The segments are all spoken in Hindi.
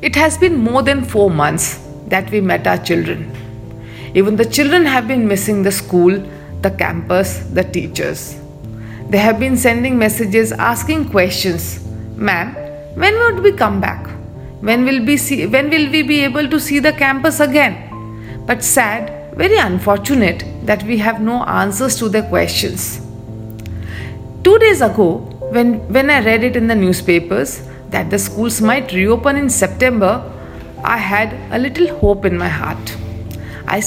It has been more than four months that we met our children. Even the children have been missing the school, the campus, the teachers. They have been sending messages asking questions. Ma'am, when would we come back? When will, we see, when will we be able to see the campus again? But sad, very unfortunate that we have no answers to their questions. Two days ago, when, when I read it in the newspapers that the schools might reopen in September, I had a little hope in my heart. I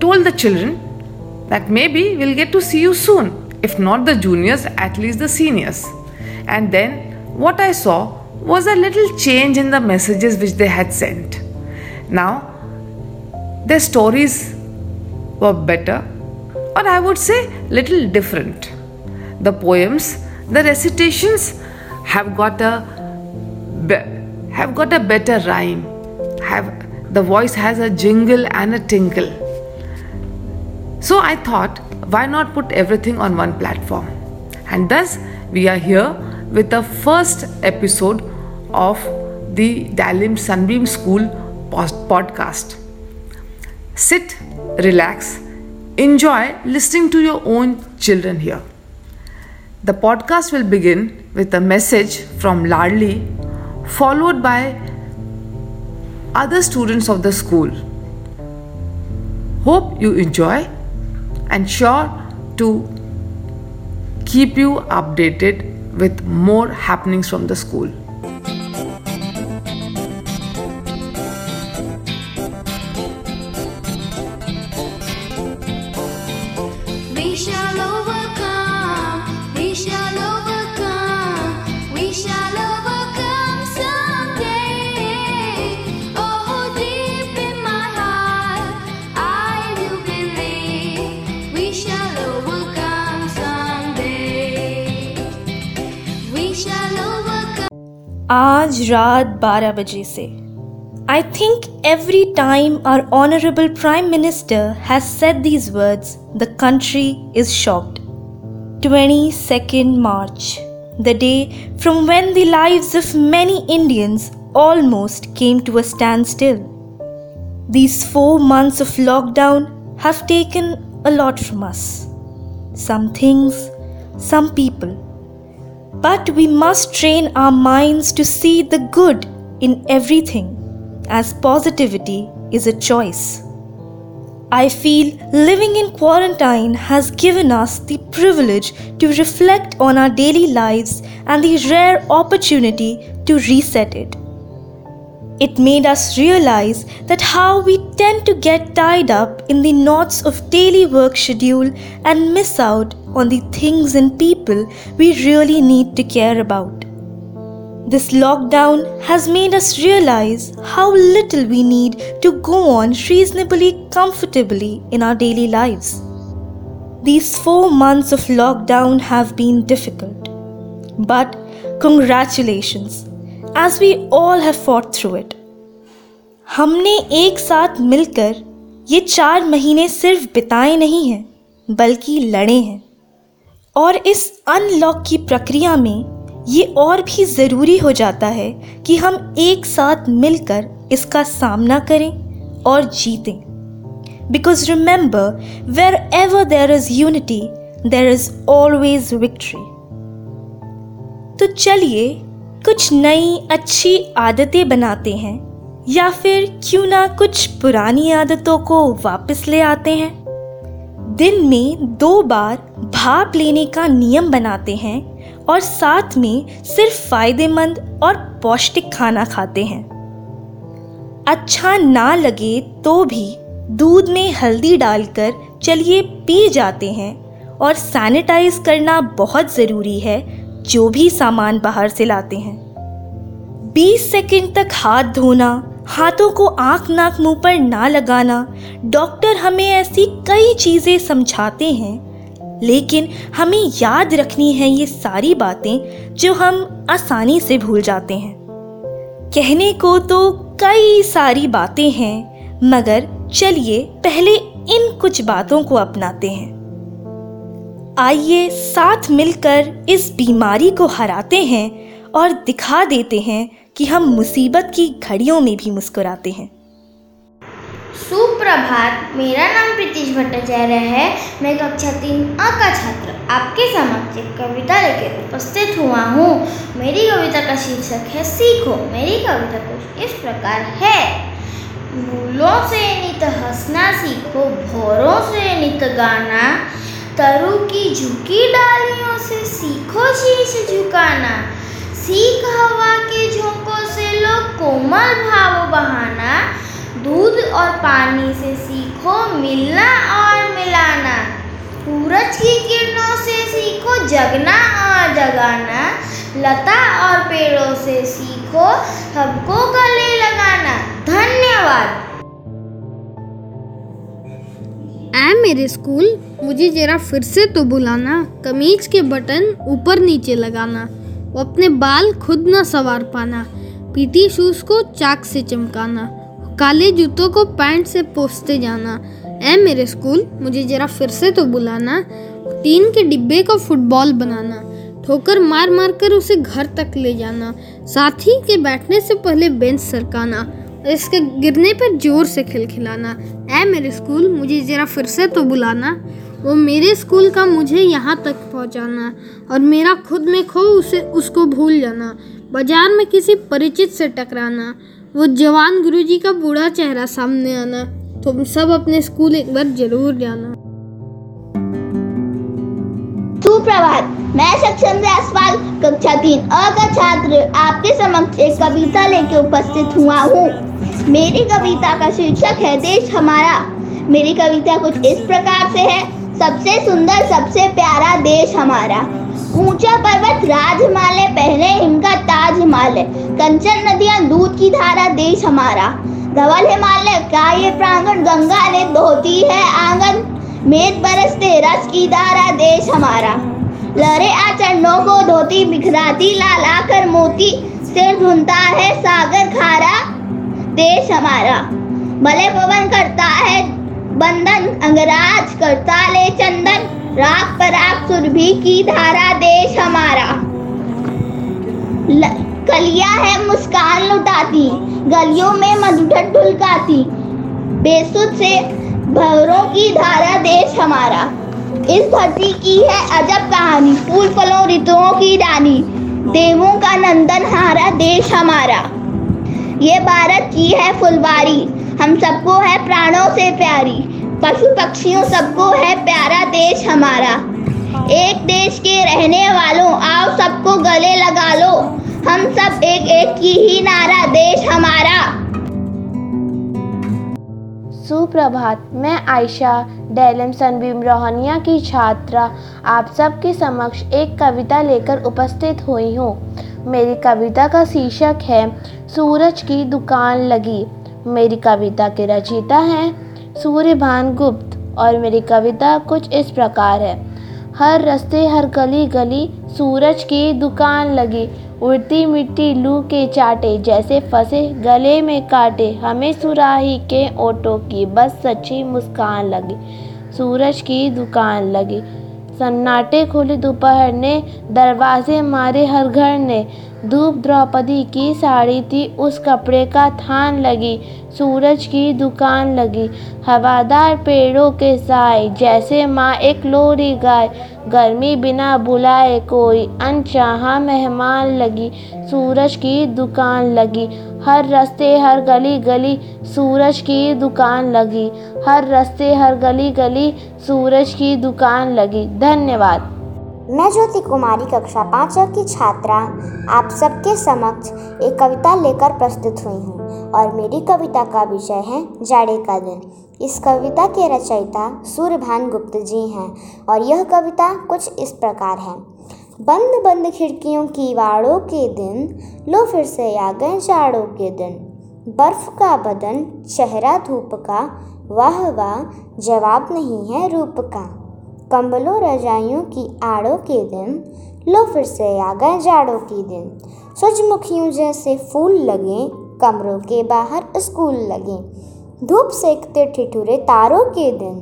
told the children that maybe we'll get to see you soon, if not the juniors, at least the seniors. And then what I saw was a little change in the messages which they had sent. Now, their stories were better, or I would say, little different. The poems, the recitations have got a be- have got a better rhyme. Have the voice has a jingle and a tinkle. So I thought, why not put everything on one platform? And thus, we are here with the first episode of the Dalim Sunbeam School podcast. Sit, relax, enjoy listening to your own children here. The podcast will begin with a message from Ladli, followed by other students of the school. Hope you enjoy and sure to keep you updated with more happenings from the school. रात 12 बजे से I think every time our Honorable Prime Minister has said these words, the country is shocked. 22nd March, the day from when the lives of many Indians almost came to a standstill. These four months of lockdown have taken a lot from us. Some things, some people. But we must train our minds to see the good in everything, as positivity is a choice. I feel living in quarantine has given us the privilege to reflect on our daily lives and the rare opportunity to reset it. It made us realize that how we tend to get tied up in the knots of daily work schedule and miss out on the things and people we really need to care about. This lockdown has made us realize how little we need to go on reasonably comfortably in our daily lives. These four months of lockdown have been difficult. But congratulations, as we all have fought through it. हमने एक साथ मिलकर ये चार महीने सिर्फ बिताए नहीं हैं बल्कि लड़े हैं और इस अनलॉक की प्रक्रिया में ये और भी ज़रूरी हो जाता है कि हम एक साथ मिलकर इसका सामना करें और जीतें। Because remember wherever there is unity there is always victory तो चलिए, कुछ नई अच्छी आदतें बनाते हैं, या फिर क्यों ना कुछ पुरानी आदतों को वापस ले आते हैं? दिन में दो बार भाप लेने का नियम बनाते हैं और साथ में सिर्फ़ फ़ायदेमंद और पौष्टिक खाना खाते हैं। अच्छा ना लगे तो भी दूध में हल्दी डालकर चलिए पी जाते हैं और सैनिटाइज करना बहुत ज़रूरी है, जो भी सामान बाहर से लाते हैं। 20 सेकंड तक हाथ धोना हाथों को आँख नाक मुँह पर ना लगाना। डॉक्टर हमें ऐसी कई चीज़ें समझाते हैं, लेकिन हमें याद रखनी है ये सारी बातें जो हम आसानी से भूल जाते हैं। कहने को तो कई सारी बातें हैं, मगर चलिए पहले इन कुछ बातों को अपनाते हैं। आइए साथ मिलकर इस बीमारी को हराते हैं और दिखा देते हैं कि हम मुसीबत की घड़ियों में भी मुस्कुराते हैं। सुप्रभात, मेरा नाम प्रीतिश भट्टाचार्य है। मैं कक्षा तीन अ का छात्र, आपके समक्ष एक कविता लेकर उपस्थित हुआ हूँ। मेरी कविता का शीर्षक है, सीखो। मेरी कविता कुछ इस प्रकार है। भूलों से नित हंसना सीखो, भौरों से नित गाना। तरु की झुकी डालियों से सीखो, शीश झुकाना। सीख हवा के झोंकों कोमल भाव बहाना, दूध और पानी से सीखो मिलना और मिलाना। सूरज की किरणों से सीखो जगना और जगाना। लता और पेड़ों से सीखो सबको गले लगाना। धन्यवाद। ऐ मेरे स्कूल, मुझे जरा फिर से तो बुलाना। कमीज के बटन ऊपर नीचे लगाना। वो अपने बाल खुद न सवार पाना। पीटी शूज़ को चाक से चमकाना, काले जूतों को पैंट से पोसते जाना। ऐ मेरे स्कूल, मुझे जरा फिर से तो बुलाना। टीन के डिब्बे को फुटबॉल बनाना, ठोकर मार मार कर उसे घर तक ले जाना, साथी के बैठने से पहले बेंच सरकाना, इसके गिरने पर ज़ोर से खिलखिलाना ऐ मेरे स्कूल, मुझे ज़रा फिर से तो बुलाना। वो मेरे स्कूल का मुझे यहाँ तक पहुँचाना और मेरा खुद में खो उसे, उसको भूल जाना। बाज़ार में किसी परिचित से टकराना, वो जवान गुरुजी का बूढ़ा चेहरा सामने आना तुम सब अपने स्कूल एक बार ज़रूर जाना। सुप्रभात, मैं सक्षम जायसवाल कक्षा तीन अ का छात्र, आपके समक्ष एक कविता लेके उपस्थित हुआ हूँ। मेरी कविता का शीर्षक है, देश हमारा। मेरी कविता कुछ इस प्रकार से है, सबसे सुंदर, सबसे प्यारा देश हमारा। ऊँचा पर्वत राज हिमालय पहले हिमका ताज हिमालय कंचन नदियाँ, दूध की धारा, देश हमारा। धवल हिमालय का ये प्रांगण, गंगा ने धोती है आँगन। मेघ बरसते, रस की धारा, देश हमारा। लहरे आचरणों को धोती, बिखराती, लाल आकर मोती। सिर धुनता है सागर खारा, देश हमारा। भले पवन करता है बंधन, अंगराज करता ले चंदन। राग पराग सुरभि की धारा देश हमारा। कलियाँ है मुस्कान लुटाती, गलियों में मधुर ढुलकाती बेसुध से भवरों की धारा देश हमारा। इस धरती की है अजब कहानी, फूल फलों, ऋतुओं की रानी, देवों का नंदन हारा देश हमारा। ये भारत की है फुलवारी, हम सबको है प्राणों से प्यारी। पशु पक्षियों सबको है प्यारा देश हमारा। एक देश के रहने वालों, आओ सबको गले लगा लो। हम सब एक एक की ही नारा, देश हमारा। सुप्रभात, मैं आयशा डेलम सनबीम रोहनिया की छात्रा। आप सबके समक्ष एक कविता लेकर उपस्थित हुई हूँ। मेरी कविता का शीर्षक है, सूरज की दुकान लगी। मेरी कविता के रचयिता हैं सूर्यभान गुप्त और मेरी कविता कुछ इस प्रकार है। हर रस्ते, हर गली गली सूरज की दुकान लगी। उड़ती मिट्टी लू के चाटे, जैसे फंसे गले में काटे। हमें सुराही के ओटो की बस सच्ची मुस्कान लगी। सूरज की दुकान लगी। सन्नाटे खोले दोपहर ने, दरवाजे मारे हर घर ने। धूप द्रौपदी की साड़ी थी, उस कपड़े का थान लगी, सूरज की दुकान लगी। हवादार पेड़ों के साए जैसे माँ एक लोरी गाय। गर्मी बिना बुलाए कोई अनचाहा मेहमान लगी, सूरज की दुकान लगी। हर रास्ते हर गली गली सूरज की दुकान लगी। हर रास्ते हर गली गली सूरज की दुकान लगी। धन्यवाद। मैं ज्योति कुमारी, कक्षा पाँच की छात्रा, आप सबके समक्ष एक कविता लेकर प्रस्तुत हुई हूँ और मेरी कविता का विषय है जाड़े का दिन। इस कविता के रचयिता सूर्यभान गुप्त जी हैं और यह कविता कुछ इस प्रकार है। बंद बंद खिड़कियों की वाड़ों के दिन, लो फिर से आ गए जाड़ों के दिन। बर्फ़ का बदन, चेहरा धूप का, वाह वाह, जवाब नहीं है रूप का। कंबलों रजाइयों की आड़ों के दिन लो फिर से आ गए जाड़ों के दिन सूरजमुखियों जैसे फूल लगे कमरों के बाहर स्कूल लगे धूप सेकते ठिठुरे तारों के दिन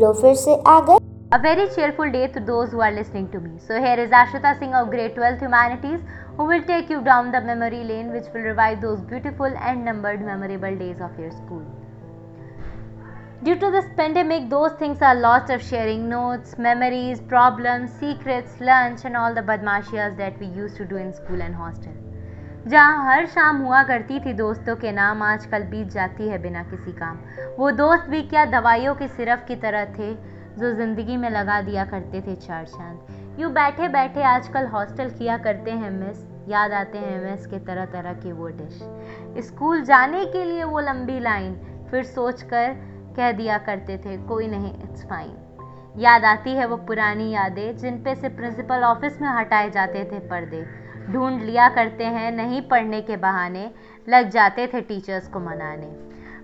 लो फिर से आ गए A very cheerful day to those who are listening to me. So, here is Ashita Singh of Grade 12th Humanities who will take you down the memory lane which will revive those beautiful and numbered memorable days of your school. Due to this pandemic, those things are lost of sharing notes, memories, problems, secrets, lunch, and all the badmashias that we used to do in school and hostel. जहाँ हर शाम हुआ करती थी दोस्तों के नाम आजकल बीत जाती है बिना किसी काम। वो दोस्त भी क्या दवाइयों के सिरप की तरह थे जो ज़िंदगी में लगा दिया करते थे चार चाँद। यूँ बैठे बैठे आजकल हॉस्टल किया करते हैं मिस याद आते हैं मिस के तरह तरह के वो डिश। स्कूल जाने के लिए वो लंबी लाइन फिर सोच कर कह दिया करते थे, कोई नहीं इट्स फाइन याद आती है वो पुरानी यादें जिन पे से प्रिंसिपल ऑफ़िस में हटाए जाते थे पर्दे। ढूंढ लिया करते हैं नहीं पढ़ने के बहाने, लग जाते थे टीचर्स को मनाने।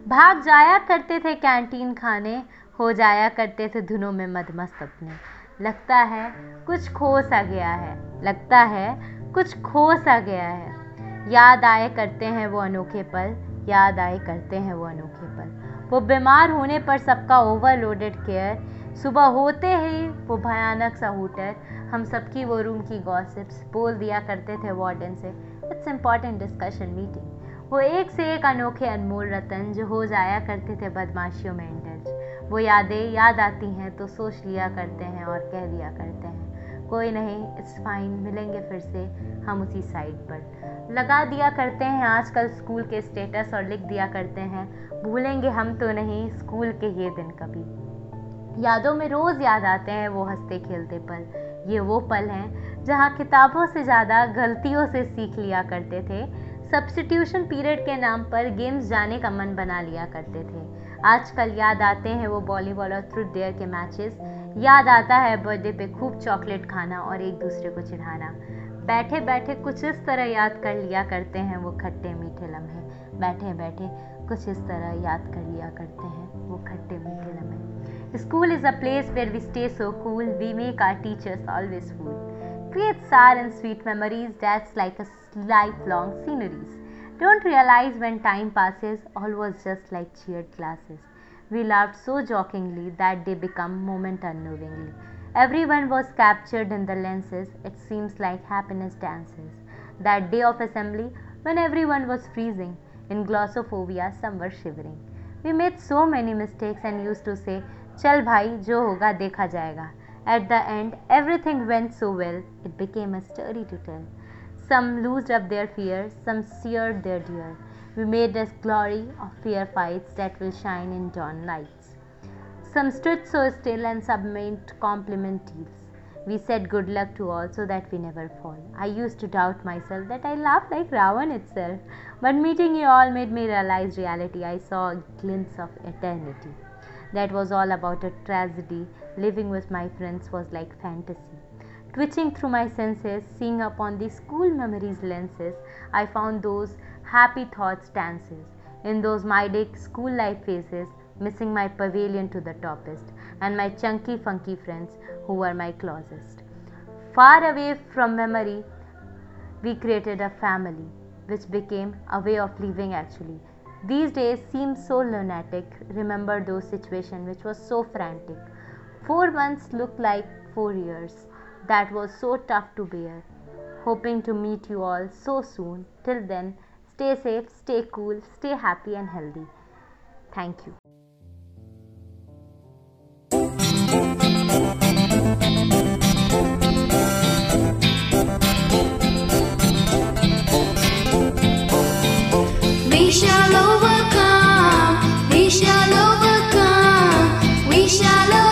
भाग जाया करते थे कैंटीन खाने, हो जाया करते थे धुनों में मदमस्त अपने। लगता है कुछ खो सा गया है, लगता है कुछ खो सा गया है। याद आए करते हैं वो अनोखे पल, याद आए करते हैं वो अनोखे पल। वो बीमार होने पर सबका ओवरलोडेड केयर। सुबह होते ही वो भयानक सा हुटर हम सबकी वो रूम की गॉसिप्स बोल दिया करते थे वार्डन से। इट्स इंपॉर्टेंट डिस्कशन मीटिंग वो एक से एक अनोखे अनमोल रतन जो हो जाया करते थे बदमाशियों में इंडल्ज वो यादें याद आती हैं तो सोच लिया करते हैं और कह दिया करते हैं। कोई नहीं इट्स फाइन मिलेंगे फिर से हम उसी साइड पर। लगा दिया करते हैं आजकल स्कूल के स्टेटस और लिख दिया करते हैं। भूलेंगे हम तो नहीं स्कूल के ये दिन कभी। यादों में रोज़ याद आते हैं वो हँसते खेलते पल। ये वो पल हैं जहाँ किताबों से ज़्यादा गलतियों से सीख लिया करते थे। सब्सटीट्यूशन पीरियड के नाम पर गेम्स जाने का मन बना लिया करते थे। आजकल याद आते हैं वो वॉलीबॉल और थ्रुट डेयर के मैचेस याद आता है बर्थडे पे खूब चॉकलेट खाना और एक दूसरे को चिढ़ाना। बैठे बैठे कुछ इस तरह याद कर लिया करते हैं वो खट्टे मीठे लम्हे। बैठे बैठे कुछ इस तरह याद कर लिया करते हैं वो खट्टे मीठे लम्हे। School is a place where we stay so cool we make our teachers always fool create sour and sweet memories that's like a life long sceneries don't realise when time passes all just like cheer classes We laughed so jokingly that they became moment unnervingly. Everyone was captured in the lenses, it seems like happiness dances. That day of assembly, when everyone was freezing, in glossophobia, some were shivering. We made so many mistakes and used to say, Chal bhai, jo hoga dekha jayega. At the end, everything went so well, it became a story to tell. Some loosed up their fears, some seared their dear. We made us glory of fear fights that will shine in dawn lights. Some stood so still and submit compliment deals. We said good luck to all so that we never fall. I used to doubt myself that I laughed like Ravan itself, but meeting you all made me realize reality. I saw a glimpse of eternity that was all about a tragedy. Living with my friends was like fantasy. Twitching through my senses, seeing upon the school memories lenses, I found those happy thoughts dances. In those Maidic school life phases, missing my pavilion to the toppest, and my chunky funky friends who were my closest. Far away from memory, we created a family, which became a way of living actually. These days seem so lunatic. Remember those situations which was so frantic. Four months looked like four years. That was so tough to bear. Hoping to meet you all so soon. Till then, stay safe, stay cool, stay happy and healthy. Thank you. We shall overcome. We shall overcome. We shall overcome.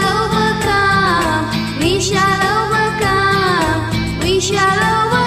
shall overcome, we shall overcome, we shall overcome.